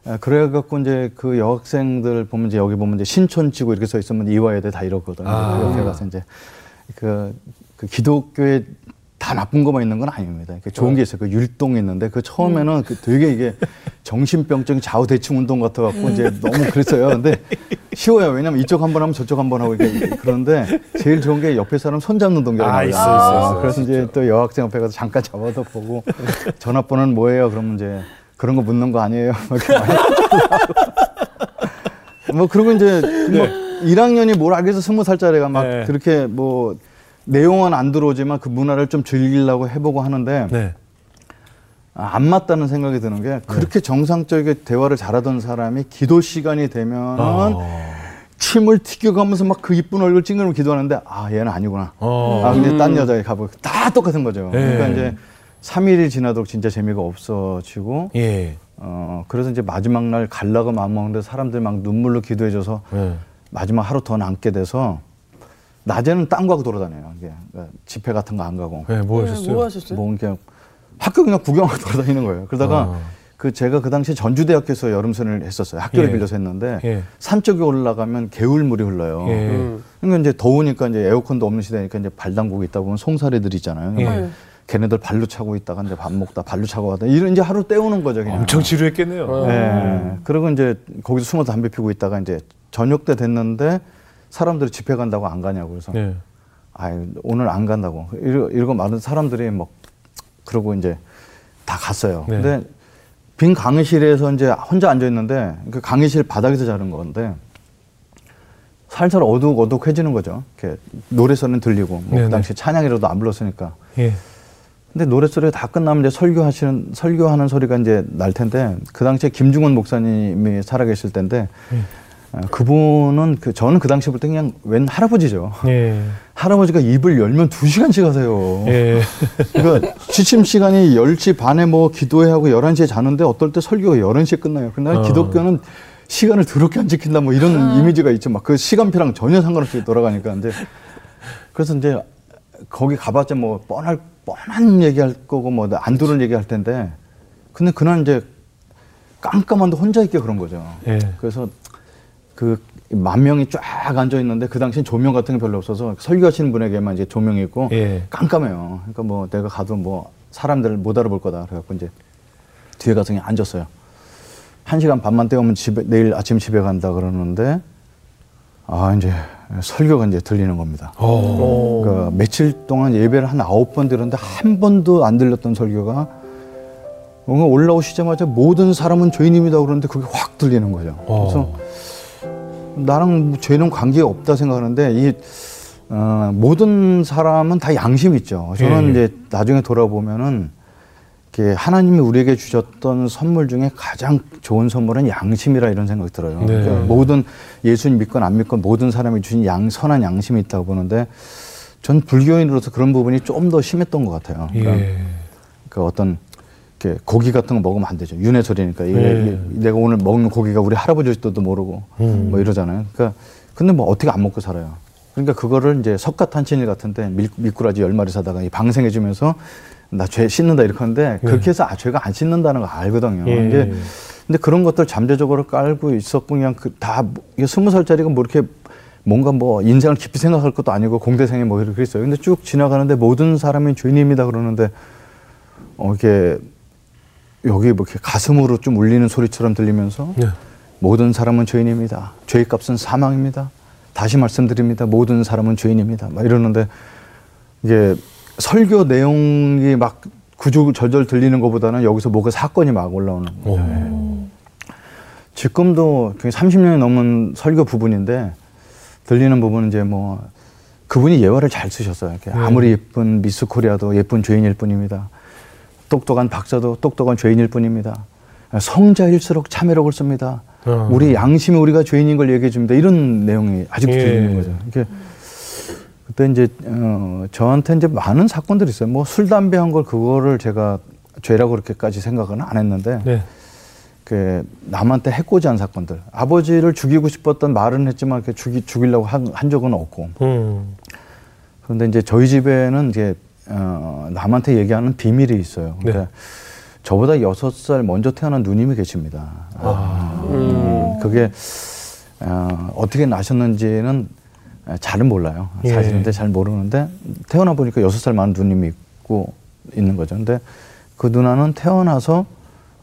에, 그래갖고 이제 그 여학생들 보면 이제 여기 보면 이제 신촌지구 이렇게 써 있으면 이화여대 다 이렇거든요. 아. 그 옆에 가서 이제 그, 그 기독교에 다 나쁜 것만 있는 건 아닙니다. 그 좋은 게 있어요. 그 율동이 있는데 그 처음에는 그 되게 이게 정신병적인 좌우 대칭 운동 같아 갖고 이제 너무 그랬어요. 근데 쉬워요. 왜냐면 이쪽 한 번 하면 저쪽 한 번 하고 이게 그런데 제일 좋은 게 옆에 사람 손 잡는 동작이 아, 나와요. 있어요, 있어요. 그래서 이제 또 여학생 옆에 가서 잠깐 잡아도 보고 전화번호는 뭐예요? 그러면 이제 그런 거 묻는 거 아니에요? 막 이렇게 많이 뭐 그리고 이제 뭐 1학년이 뭘 알겠어 스무 살짜리가 막 네. 그렇게 뭐 내용은 안 들어오지만 그 문화를 좀 즐기려고 해보고 하는데 네. 아, 안 맞다는 생각이 드는 게 그렇게 정상적인 대화를 잘하던 사람이 기도 시간이 되면은 어. 침을 튀겨가면서 막 그 이쁜 얼굴 찡그리고 기도하는데 아 얘는 아니구나. 어. 아 근데 딴 여자에 가보고 다 똑같은 거죠. 네. 그러니까 이제 3일이 지나도록 진짜 재미가 없어지고 예. 어 그래서 이제 마지막 날 갈라고 마음 먹는데 사람들 막 눈물로 기도해줘서 예. 마지막 하루 더 남게 돼서 낮에는 딴 거 하고 돌아다녀요. 이게 그러니까 집회 같은 거 안 가고 예, 뭐 네, 하셨어요? 뭐 하셨어요? 뭐 그냥 학교 그냥 구경하고 돌아다니는 거예요. 그러다가 아. 그 제가 그 당시 전주대학교에서 여름선을 했었어요. 학교를 예. 빌려서 했는데 예. 산 쪽에 올라가면 개울물이 흘러요. 예. 음. 그러니까 이제 더우니까 이제 에어컨도 없는 시대니까 이제 발 담그고 있다 보면 송사리들 있잖아요. 예. 막 걔네들 발로 차고 있다가 이제 밥 먹다 발로 차고 가다 이런 이제 하루 때우는 거죠 그냥. 엄청 지루했겠네요. 어. 예. 그리고 이제 거기서 숨어서 담배 피고 있다가 이제 저녁 때 됐는데 사람들이 집회 간다고 안 가냐고 그래서 네. 아 오늘 안 간다고 이러, 이러고 많은 사람들이 뭐 그러고 이제 다 갔어요. 네. 근데 빈 강의실에서 이제 혼자 앉아 있는데 그 강의실 바닥에서 자는 건데 살살 어둑 어둑해지는 거죠. 이렇게 노래소리는 들리고 뭐 네네. 그 당시 찬양이라도 안 불렀으니까. 예. 근데 노래 소리가 다 끝나면 이제 설교하시는 설교하는 소리가 이제 날 텐데 그 당시에 김중원 목사님이 살아계실 때인데 예. 어, 그분은 그 저는 그 당시 볼 때 그냥 웬 할아버지죠. 예. 할아버지가 입을 열면 두 시간씩 하세요. 예. 그러니까 취침 시간이 10시 반에 뭐 기도회 하고 11시에 자는데 어떨 때 설교가 11시에 끝나요. 근데 어. 기독교는 시간을 더럽게 안 지킨다 뭐 이런 이미지가 있죠. 막 그 시간표랑 전혀 상관없이 돌아가니까. 근데 그래서 이제 거기 가봤자 뭐 뻔할, 뻔한 얘기할 거고 뭐 안 들을 얘기할 텐데 근데 그날 이제 깜깜한데 혼자 있게 그런 거죠. 예. 그래서 그 이만 명이 쫙 앉아 있는데 그 당시엔 조명 같은 게 별로 없어서 설교하시는 분에게만 이제 조명이 있고 예. 깜깜해요. 그러니까 뭐 내가 가도 뭐 사람들 못 알아볼 거다. 그래갖고 이제 뒤에 가서 그냥 앉았어요. 한 시간 반만 때우면 집에 내일 아침 집에 간다 그러는데 아 이제 설교가 이제 들리는 겁니다. 어. 그러니까 며칠 동안 예배를 한 아홉 번 들었는데 한 번도 안 들렸던 설교가 뭔가 올라오시자마자 모든 사람은 죄인입니다 그러는데 그게 확 들리는 거죠. 그래서 나랑 뭐 죄는 관계가 없다 생각하는데 이 어, 모든 사람은 다 양심 있죠. 저는 예. 이제 나중에 돌아보면은 이렇게 하나님이 우리에게 주셨던 선물 중에 가장 좋은 선물은 양심이라 이런 생각이 들어요. 네. 그러니까 모든 예수님 믿건 안 믿건 모든 사람이 주신 양 선한 양심이 있다고 보는데 전 불교인으로서 그런 부분이 좀 더 심했던 것 같아요. 그러니까 예. 그 어떤 이렇게 고기 같은 거 먹으면 안 되죠. 이게, 네. 이게 내가 오늘 먹는 고기가 우리 할아버지도 모르고 음. 뭐 이러잖아요. 그러니까 근데 뭐 어떻게 안 먹고 살아요. 그러니까 그거를 이제 석가탄신일 같은데 밀, 미꾸라지 열 마리 사다가 이 방생해 주면서 나 죄 씻는다 이렇게 하는데 그렇게 해서 아, 죄가 안 씻는다는 거 알거든요. 예. 이게 근데 그런 것들 잠재적으로 깔고 있었고 그냥 그다 이게 스무 살짜리가 뭐 이렇게 뭔가 뭐 인생을 깊이 생각할 것도 아니고 공대생이 뭐 이렇게 있어요. 근데 쭉 지나가는데 모든 사람이 죄인입니다 그러는데 어 이게 여기 뭐 이렇게 가슴으로 좀 울리는 소리처럼 들리면서 네. 모든 사람은 죄인입니다. 죄의 값은 사망입니다. 다시 말씀드립니다. 모든 사람은 죄인입니다. 막 이러는데 이게 설교 내용이 막 구조절절 들리는 것보다는 여기서 뭐가 사건이 막 올라오는 거예요. 지금도 30년이 넘은 설교 부분인데 들리는 부분은 이제 뭐 그분이 예화를 잘 쓰셨어요. 이렇게 아무리 예쁜 미스 코리아도 예쁜 죄인일 뿐입니다. 똑똑한 박사도 똑똑한 죄인일 뿐입니다. 성자일수록 참회록을 씁니다. 어. 우리 양심이 우리가 죄인인 걸 얘기해 줍니다. 이런 내용이 아직도 예. 들리는 거죠. 이게 그때 이제 어, 저한테 이제 많은 사건들이 있어요. 뭐 술 담배 한 걸 그거를 제가 죄라고 그렇게까지 생각은 안 했는데 네. 그 남한테 해코지 한 사건들. 아버지를 죽이고 싶었던 말은 했지만 이렇게 죽이 죽이려고 한, 한 적은 없고. 음. 그런데 이제 저희 집에는 이제 어, 남한테 얘기하는 비밀이 있어요. 그러니까 네. 저보다 여섯 살 먼저 태어난 누님이 계십니다. 아. 음, 그게 어, 어떻게 나셨는지는 잘은 몰라요. 예. 사실인데 잘 모르는데 태어나 보니까 여섯 살 많은 누님이 있고 있는 거죠. 근데 그 누나는 태어나서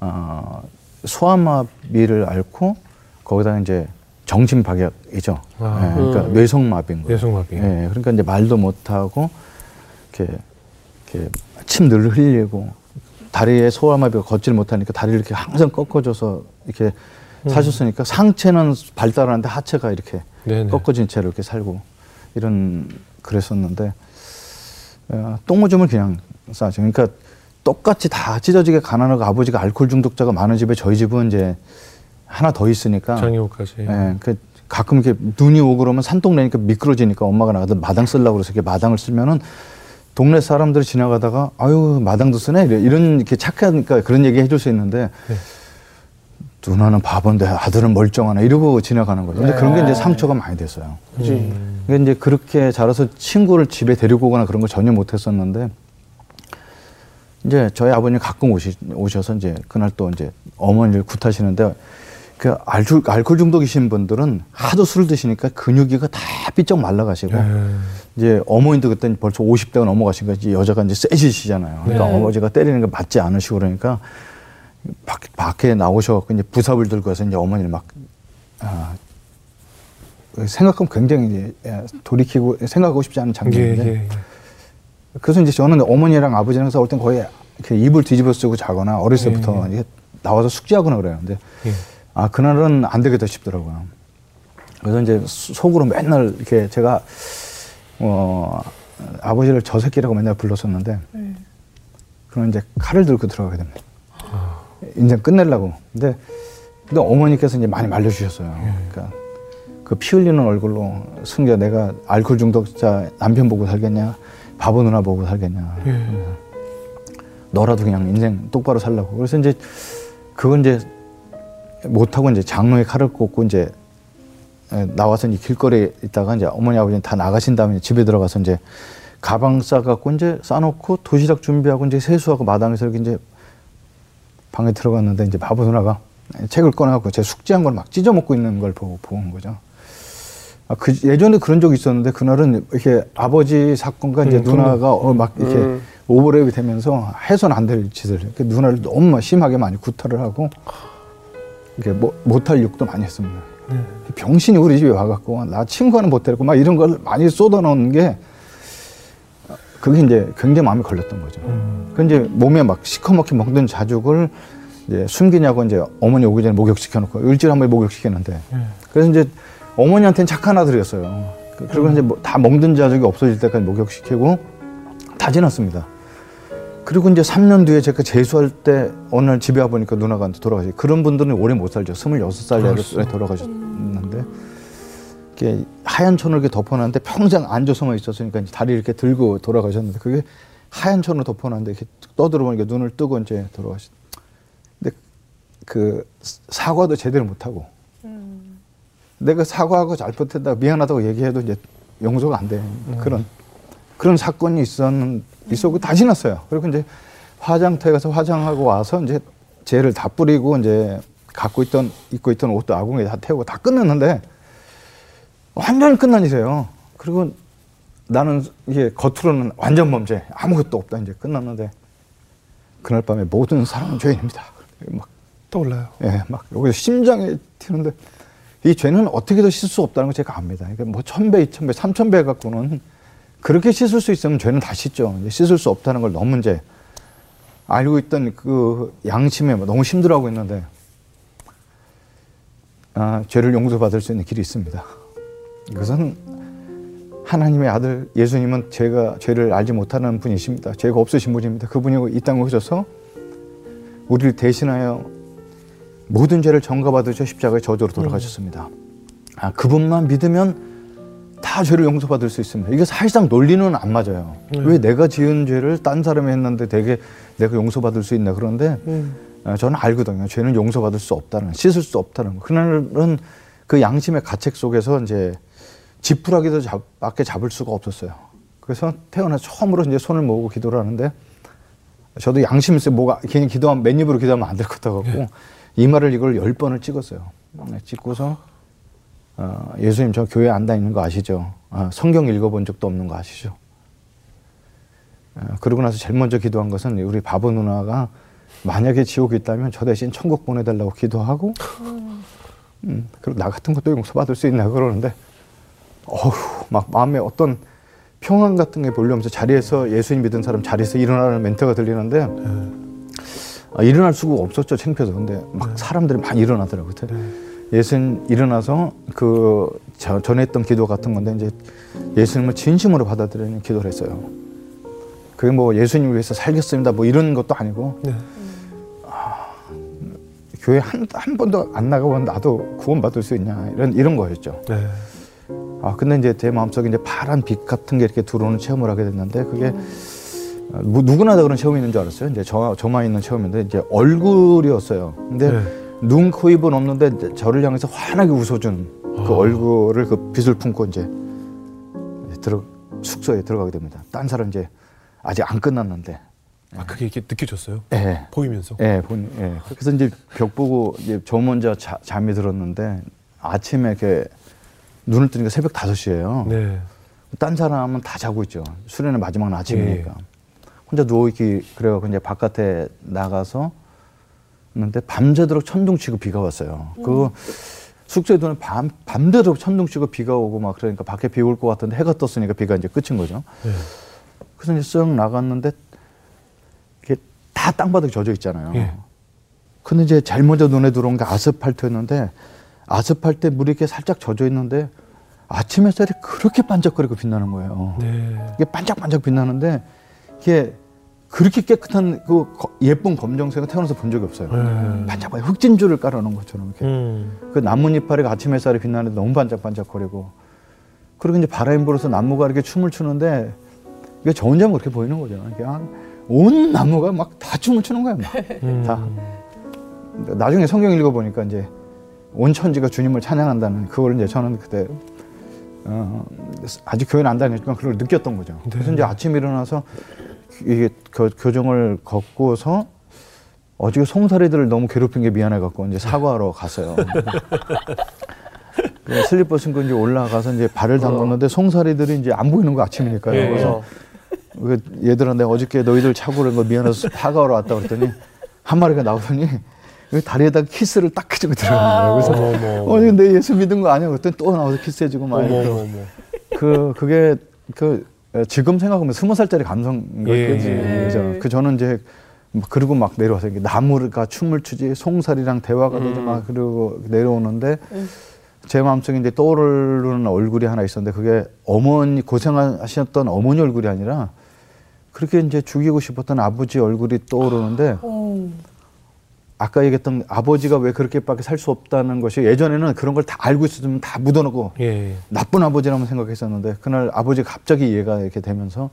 어, 소아마비를 앓고 거기다 이제 정신 박약이죠. 아. 예, 그러니까 음. 뇌성마비인 거예요. 뇌성마비. 예, 그러니까 이제 말도 못하고 이렇게, 이렇게 침늘 흘리고 다리에 소아마비가 걷질 못하니까 다리를 이렇게 항상 꺾어줘서 이렇게 음. 사셨으니까 상체는 발달하는데 하체가 이렇게 네네. 꺾어진 채로 이렇게 살고 이런 그랬었는데 어, 똥오줌을 그냥 싸죠. 그러니까 똑같이 다 찢어지게 가난하고 아버지가 알코올 중독자가 많은 집에 저희 집은 이제 하나 더 있으니까 장애우까지. 예, 그 가끔 이렇게 눈이 오고 그러면 산동네니까 미끄러지니까 엄마가 나가서 마당 쓰려고 그래서 이렇게 마당을 쓰면은 동네 사람들이 지나가다가 아유 마당도 쓰네 이런 이렇게 착하니까 그런 얘기 해줄 수 있는데 네. 누나는 바본데 아들은 멀쩡하네 이러고 지나가는 거죠. 근데 그런 게 이제 상처가 많이 됐어요. 그지. 그게 이제 그렇게 자라서 친구를 집에 데리고 오거나 그런 걸 전혀 못 했었는데 이제 저희 아버님 가끔 오시, 오셔서 이제 그날 또 이제 어머니를 굿하시는데 그 알코올, 알코올 중독이신 분들은 하도 술 드시니까 근육이가 다 삐쩍 말라가시고 예. 이제 어머니도 그때 벌써 50대가 넘어가시니까 이제 여자가 이제 세지시잖아요. 그러니까 네. 어머니가 때리는 게 맞지 않으시고 그러니까 밖, 밖에 나오셔갖고 이제 부삽을 들고 와서 이제 어머니를 막, 아, 생각하면 굉장히 이제 예, 돌이키고 생각하고 싶지 않은 예, 장면인데 예, 예. 그래서 이제 저는 어머니랑 아버지랑 싸울 땐 거의 이렇게 이불 뒤집어 쓰고 자거나 어렸을 때부터 예. 이게 나와서 숙제하거나 그래요. 근데 예. 아 그날은 안 되겠다 싶더라고요. 그래서 이제 수- 속으로 맨날 이렇게 제가 어 아버지를 저 새끼라고 맨날 불렀었는데 그럼 이제 칼을 들고 들어가게 됩니다. 인생 끝내려고. 근데 근데 어머니께서 이제 많이 말려주셨어요. 그러니까 그 피 흘리는 얼굴로 승기야 내가 알코올 중독자 남편 보고 살겠냐 바보 누나 보고 살겠냐 예. 너라도 그냥 인생 똑바로 살라고. 그래서 이제 그건 이제 못하고 이제 장로의 칼을 꽂고 이제 에, 나와서 이제 길거리에 있다가 이제 어머니 아버지 다 나가신 다음에 집에 들어가서 이제 가방 싸갖고 이제 싸놓고 도시락 준비하고 이제 세수하고 마당에서 이렇게 이제 방에 들어갔는데 이제 바보 누나가 책을 꺼내갖고 제 숙제한 걸 막 찢어먹고 있는 걸 보고 본 거죠. 아, 그 예전에 그런 적이 있었는데 그날은 이렇게 아버지 사건과 이제 음, 누나가 어, 막 이렇게 음. 오버랩이 되면서 해선 안 될 짓을 이렇게 누나를 너무 막 심하게 많이 구타를 하고 이게 뭐, 못할 욕도 많이 했습니다. 네. 병신이 우리 집에 와갖고 나 친구하는 못 데리고 막 이런 걸 많이 쏟아놓는 게 그게 이제 굉장히 마음에 걸렸던 거죠. 음. 그 이제 몸에 막 시커멓게 먹던 자죽을 이제 숨기냐고 이제 어머니 오기 전에 목욕시켜놓고 일주일에 한 번에 목욕시켰는데 네. 그래서 이제 어머니한테는 착한 아들이었어요. 그- 그리고 이제 뭐다 먹던 자죽이 없어질 때까지 목욕시키고 다 지났습니다. 그리고 이제 3년 뒤에 제가 재수할 때 어느 날 집에 와 보니까 누나가 돌아가시. 그런 분들은 오래 못 살죠. 26살 그렇죠. 에 돌아가셨는데 이렇게 하얀 천을 이렇게 덮어놨는데 평생 앉아서만 있었으니까 다리 이렇게 들고 돌아가셨는데 그게 하얀 천을 덮어놨는데 이렇게 떠들어 보니까 눈을 뜨고 이제 돌아가셨. 근데 그 사과도 제대로 못 하고 내가 사과하고 잘못했다 미안하다고 얘기해도 이제 용서가 안 돼. 그런 그런 사건이 있었는 있었고 다 지났어요. 그리고 이제 화장터에 가서 화장하고 와서 이제 젤을 다 뿌리고 이제 갖고 있던 입고 있던 옷도 아궁이에 다 태우고 다 끝냈는데 완전 끝난 일이에요. 그리고 나는 이게 겉으로는 완전 범죄 아무것도 없다 이제 끝났는데 그날 밤에 모든 사람은 죄인입니다. 막 떠올라요. 예, 막 여기서 심장에 튀는데 이 죄는 어떻게도 씻을 수 없다는 걸 제가 압니다. 그러니까 뭐 천배, 이천배, 삼천배 갖고는 그렇게 씻을 수 있으면 죄는 다 씻죠. 씻을 수 없다는 걸 너무 이제 알고 있던 그 양심에 너무 힘들어하고 있는데 아, 죄를 용서받을 수 있는 길이 있습니다. 그것은 하나님의 아들 예수님은 제가 죄를 알지 못하는 분이십니다. 죄가 없으신 분입니다. 그분이 이 땅에 오셔서 우리를 대신하여 모든 죄를 전가받으셔 십자가에 저주로 돌아가셨습니다. 아, 그분만 믿으면 다 죄를 용서받을 수 있습니다. 이게 사실상 논리는 안 맞아요. 왜 내가 지은 죄를 딴 사람이 했는데 되게 내가 용서받을 수 있나 그런데 음. 아, 저는 알거든요. 죄는 용서받을 수 없다는, 씻을 수 없다는 거. 그날은 그 양심의 가책 속에서 이제 지푸라기도 잡, 밖에 잡을 수가 없었어요. 그래서 태어나서 처음으로 이제 손을 모으고 기도를 하는데 저도 양심 있어요. 뭐가 괜히 기도하면 맨입으로 기도하면 안 될 것 같고 이마를 이걸 열 번을 찍었어요. 네, 찍고서 어, 예수님 저 교회 안 다니는 거 아시죠? 아, 성경 읽어본 적도 없는 거 아시죠? 어, 그러고 나서 제일 먼저 기도한 것은 우리 바보 누나가 만약에 지옥에 있다면 저 대신 천국 보내달라고 기도하고 음, 그리고 나 같은 것도 용서받을 수 있나 그러는데 어휴 막 마음에 어떤 평안 같은 게 몰려오면서 자리에서 예수님 믿은 사람 자리에서 일어나는 멘트가 들리는데 아, 일어날 수가 없었죠 창피해서. 근데 막 사람들이 많이 일어나더라고요. 그때 예수님 일어나서 그 저, 전에 했던 기도 같은 건데 이제 예수님을 진심으로 받아들이는 기도를 했어요 그게 뭐 예수님 위해서 살겠습니다 뭐 이런 것도 아니고 네. 교회 한, 한 번도 안 나가본 나도 구원받을 수 있냐 이런 이런 거였죠 네. 아 근데 이제 제 마음속에 이제 파란 빛 같은 게 이렇게 들어오는 체험을 하게 됐는데 그게 어, 뭐 누구나 다 그런 체험이 있는 줄 알았어요. 이제 저 저만 있는 체험인데 이제 얼굴이었어요. 근데 네. 눈, 코, 입은 없는데 저를 향해서 환하게 웃어준 그 아. 얼굴을 그 빛을 품고 이제 들어 숙소에 들어가게 됩니다. 딴 사람 이제 아직 안 끝났는데. 아 그게 이렇게 느껴졌어요. 예. 보이면서. 예, 본, 예. 그래서 이제 벽 보고 이제 저 먼저 자, 잠이 들었는데 아침에 이렇게 눈을 뜨니까 새벽 5시예요. 네. 딴 사람은 다 자고 있죠. 수련의 마지막 아침이니까. 혼자 누워 있기, 그래갖고 이제 바깥에 나가서 있는데 밤새도록 천둥 치고 비가 왔어요. 그 숙소에 두는 밤, 밤새도록 천둥 치고 비가 오고 막 그러니까 밖에 비 올 것 같은데 해가 떴으니까 비가 이제 끝인 거죠. 네. 그래서 이제 쓱 나갔는데 이게 다 땅바닥에 젖어 있잖아요. 예. 근데 이제 제일 먼저 눈에 들어온 게 아스팔트였는데 아스팔트에 물이 이렇게 살짝 젖어 있는데 아침 햇살이 그렇게 반짝거리고 빛나는 거예요. 네. 이게 반짝반짝 빛나는데 이게 그렇게 깨끗한 그 거- 예쁜 검정색은 태어나서 본 적이 없어요. 네. 반짝반짝 흑진주를 깔아놓은 것처럼 이렇게. 음. 그 나뭇잎파리 아침 햇살이 빛나는데 너무 반짝반짝거리고 그리고 이제 바람이 불어서 나무가 이렇게 춤을 추는데 이게 저 혼자만 그렇게 보이는 거죠. 그냥 온 나무가 막 다 춤을 추는 거예요. 막. 음. 다. 나중에 성경 읽어보니까 이제 온 천지가 주님을 찬양한다는 그걸 이제 저는 그때 어, 아직 교회는 안 다녔지만 그걸 느꼈던 거죠. 그래서 네. 이제 아침 에 일어나서 이게 교, 교정을 걷고서 어저께 송사리들을 너무 괴롭힌 게 미안해 갖고 이제 사과하러 갔어요. 그 슬리퍼 신고 이제 올라가서 이제 발을 담궜는데 송사리들이 이제 안 보이는 거 아침이니까요. 예, 그래서 그 얘들아 내가 어저께 너희들 차고 그런 거 미안해서 사과하러 왔다 그랬더니 한 마리가 나오더니 그 다리에다 키스를 딱 해주고 들어가는 거예요. 그래서 어머, 어, 내 예수 믿은 거 아니야? 그랬더니 또 나와서 키스해주고 막 어머. 어머, 어머. 그 그게 그 에, 지금 생각하면 스무 살짜리 감성인 예, 거지. 예. 그죠? 그 저는 이제 막 그러고 막 내려와서 나무가 춤을 추지 송사리랑 대화가 되지 막 그러고 내려오는데 제 마음속에 이제 떠오르는 얼굴이 하나 있었는데 그게 어머니 고생하셨던 어머니 얼굴이 아니라 그렇게 이제 죽이고 싶었던 아버지 얼굴이 떠오르는데 아 까 얘기했던 아버지가 왜 그렇게밖에 살 수 없다는 것이 예전에는 그런 걸 다 알고 있었으면 다 묻어놓고 예. 나쁜 아버지라고 생각했었는데 그날 아버지가 갑자기 이해가 이렇게 되면서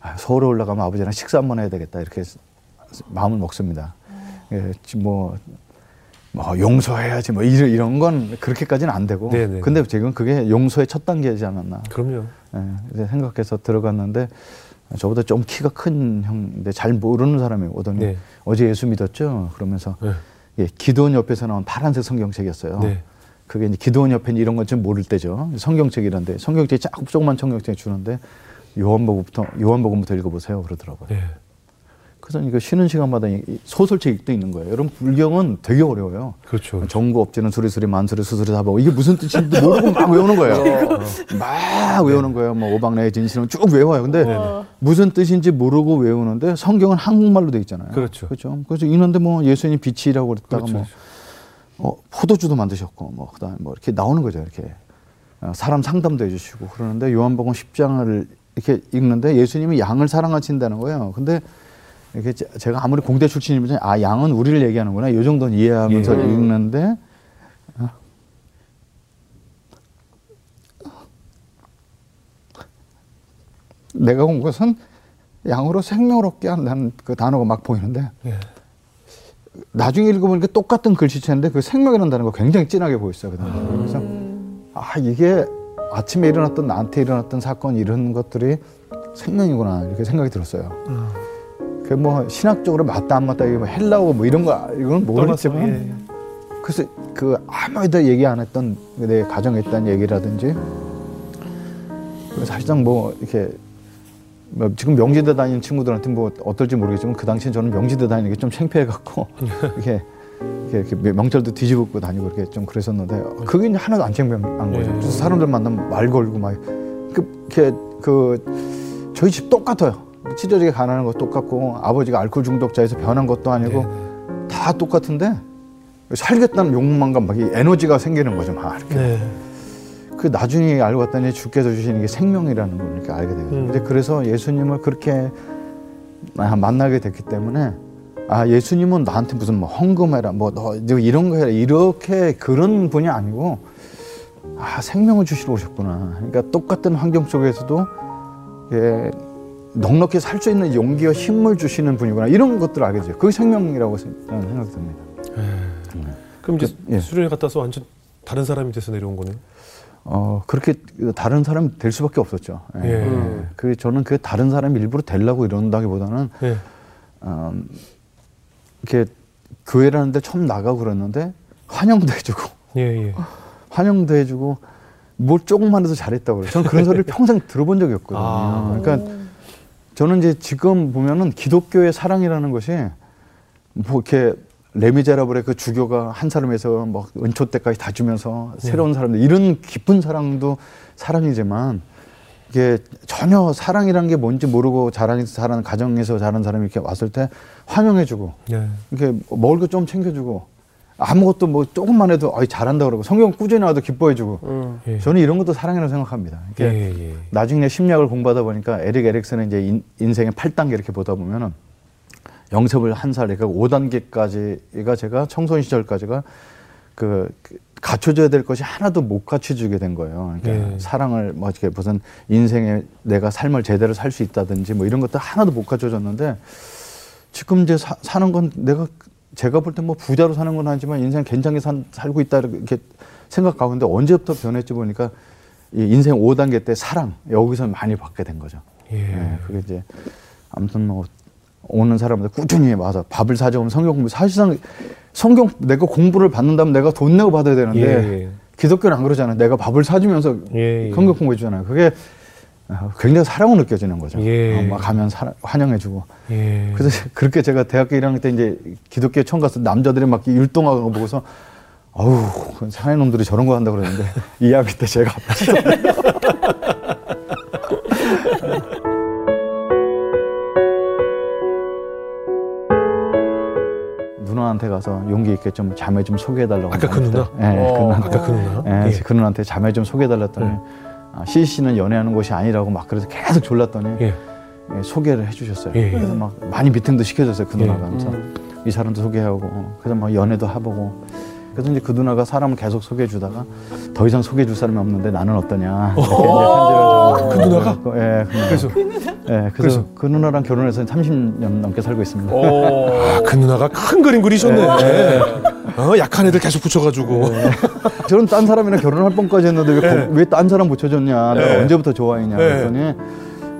아, 서울에 올라가면 아버지랑 식사 한번 해야 되겠다 이렇게 마음을 먹습니다. 예, 뭐, 뭐 용서해야지 뭐 이런, 이런 건 그렇게까지는 안 되고 네네. 근데 지금 그게 용서의 첫 단계지 않았나 그럼요. 예, 이제 생각해서 들어갔는데 저보다 좀 키가 큰 형인데 잘 모르는 사람이 오더니 네. 어제 예수 믿었죠 그러면서 네. 예, 기도원 옆에서 나온 파란색 성경책이었어요. 네. 그게 이제 기도원 옆에 이런 건 좀 모를 때죠. 성경책이란데 성경책이 쫙 조그만 성경책 주는데 요한복음부터 요한복음부터 읽어보세요 그러더라고요. 네. 그래서 이거 쉬는 시간마다 이- 이 소설책도 있는 거예요. 여러분 불경은 되게 어려워요. 그렇죠. 정구 업지는 수리수리 만수리 수수리 다보 이게 무슨 뜻인지 모르고 막 외우는 거예요. 막 외우는 거예요. 뭐 오방내의 진실은 쭉 외워요. 근데 무슨 뜻인지 모르고 외우는데 성경은 한국말로 돼 있잖아요. 그렇죠. 그렇죠. 그래서 있는데 뭐 예수님 빛이라고 그랬다가 그렇죠. 뭐 어, 포도주도 만드셨고 뭐 그다음에 뭐 이렇게 나오는 거죠. 이렇게 어, 사람 상담도 해주시고 그러는데 요한복음 10장을 이렇게 읽는데 예수님이 양을 사랑하신다는 거예요. 근데 이렇게 제- 제가 아무리 공대 출신이면 아 양은 우리를 얘기하는구나 이 정도는 이해하면서 예. 읽는데 어, 내가 온 것은 양으로 생명을 얻게 한다는 그 단어가 막 보이는데 예. 나중에 읽어보니까 똑같은 글씨체인데 그 생명이라는 단어가 굉장히 진하게 보였어요. 그 단어가. 그래서 아 이게 아침에 일어났던 나한테 일어났던 사건 이런 것들이 생명이구나 이렇게 생각이 들었어요. 그 뭐 신학적으로 맞다 안 맞다 이게 뭐 헬라어 뭐 이런 거 이건 모르겠지만 예. 그래서 그 아무에도 얘기 안 했던 내 가정에 있던 얘기라든지 그 사실상 뭐 이렇게 뭐 지금 명지대 다니는 친구들한테 뭐 어떨지 모르겠지만 그 당시에 저는 명지대 다니는 게 좀 창피해 갖고 이렇게 이렇게, 명절도 뒤집고 다니고 이렇게 좀 그랬었는데 그게 하나도 안 창피한 거죠. 예. 그래서 사람들 만나면 말 걸고 막 그, 이렇게 그 저희 집 똑같아요. 치저지게 가난한 거 똑같고 아버지가 알코올 중독자에서 변한 것도 아니고 다 똑같은데 살겠다는 욕망과 막이 에너지가 생기는 거죠. 막 이렇게. 네. 그 나중에 알고 봤더니 주께서 주시는 게 생명이라는 걸 이렇게 알게 돼요. 음. 근데 그래서 예수님을 그렇게 아, 만나게 됐기 때문에 아 예수님은 나한테 무슨 뭐 헌금해라 뭐 너 이런 거 해라 이렇게 그런 분이 아니고 아 생명을 주시러 오셨구나. 그러니까 똑같은 환경 속에서도 예, 넉넉히 살 수 있는 용기와 힘을 주시는 분이구나 이런 것들을 알게 되죠. 그게 생명이라고 생각이 듭니다. 그럼 이제 그, 예. 수련회 갔다 와서 완전 다른 사람이 돼서 내려온 거네요. 어 그렇게 다른 사람이 될 수밖에 없었죠. 예. 예. 예. 그 저는 그 다른 사람이 일부러 되려고 이런다기보다는 예. 음, 이렇게 교회라는 데 처음 나가고 그랬는데 환영도 해주고 예, 예. 환영도 해주고 뭘 조금만 해도 잘했다고 그래요. 저는 그런 소리를 평생 들어본 적이 없거든요. 아. 그러니까 저는 이제 지금 보면은 기독교의 사랑이라는 것이 뭐 이렇게 레미제라블의 그 주교가 한 사람에서 뭐 은초 때까지 다 주면서 새로운 사람들 이런 깊은 사랑도 사랑이지만 이게 전혀 사랑이라는 게 뭔지 모르고 자라서 자라는 가정에서 자란 사람이 이렇게 왔을 때 환영해주고 예. 이렇게 먹을 거 좀 챙겨주고 아무것도 뭐 조금만 해도 아이 잘한다 그러고 성경 꾸준히 나와도 기뻐해주고 음. 예. 저는 이런 것도 사랑이라고 생각합니다. 예, 이게 예. 나중에 심리학을 공부하다 보니까 에릭 에릭슨은 이제 인, 인생의 8단계 이렇게 보다 보면은 영습을 한 살, 그러니까 5단계까지가 제가 청소년 시절까지가 그, 그 갖춰줘야 될 것이 하나도 못 갖춰주게 된 거예요. 그러니까 네. 사랑을 뭐 이렇게 무슨 인생에 내가 삶을 제대로 살 수 있다든지 뭐 이런 것들 하나도 못 갖춰줬는데 지금 이제 사, 사는 건 내가 제가 볼 때 뭐 부자로 사는 건 아니지만 인생 괜찮게 산, 살고 있다 이렇게 생각하고 있는데 언제부터 변했지 보니까 이 인생 5단계 때 사랑 여기서 많이 받게 된 거죠. 예. 네, 그게 이제 아무튼 뭐 오는 사람들 꾸준히 와서 밥을 사주면 성경 공부 사실상 성경 내가 공부를 받는다면 내가 돈 내고 받아야 되는데 예, 예. 기독교는 안 그러잖아요. 내가 밥을 사주면서 예, 예. 성경 공부해 주잖아요. 그게 어, 굉장히 사랑을 느껴지는 거죠. 예. 어, 막 가면 사랑, 환영해주고. 예. 그래서 그렇게 제가 대학교 1학년 때 이제 기독교에 처음 가서 남자들이 막 율동하는 거 보고서 어우 사내 놈들이 저런 거 한다 그러는데 2학기 때 제가 누나한테 가서 용기 있게 좀 자매 좀 소개해달라고. 아까 그 누나? 예, 그 어, 누나한테. 아까 그 누나? 예, 예. 그 누나한테 자매 좀 소개해달랬더니 네. 아, CC는 연애하는 곳이 아니라고 막 그래서 계속 졸랐더니 예. 예, 소개를 해주셨어요. 예. 그래서 막 많이 미팅도 시켜줬어요 그 예. 누나가. 그래서 이 사람도 소개하고 그래서 막 연애도 해보고 그래서 이제 그 누나가 사람을 계속 소개해 주다가 더 이상 소개해 줄 사람이 없는데 나는 어떠냐 이렇게 이제 편지를 그 누나가? 그, 예, 그 누나. 그래서 예, 그래서 그 누나랑 결혼해서 30년 넘게 살고 있습니다. 오. 아, 그 누나가 큰 그림 그리셨네. 어, 약한 애들 계속 붙여가지고. 저는 딴 사람이랑 결혼할 뻔까지 했는데 왜 딴 사람 붙여줬냐? 내가 네. 언제부터 좋아했냐? 네. 그랬더니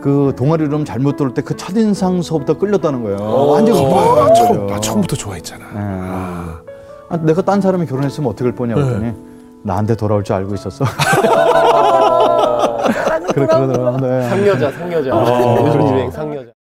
그 동아리 이름 잘못 들을 때 그 첫인상 수업부터 끌렸다는 거예요. 어, 완전 아, 아, 처음, 아, 처음부터 좋아했잖아. 네. 아, 내가 딴 사람이 결혼했으면 어떻게 할 거냐 그랬더니 나한테 돌아올 줄 알고 있었어. 그래 그러더라고요. 네. 상여자, 상여자. 요즘 유행 상여자.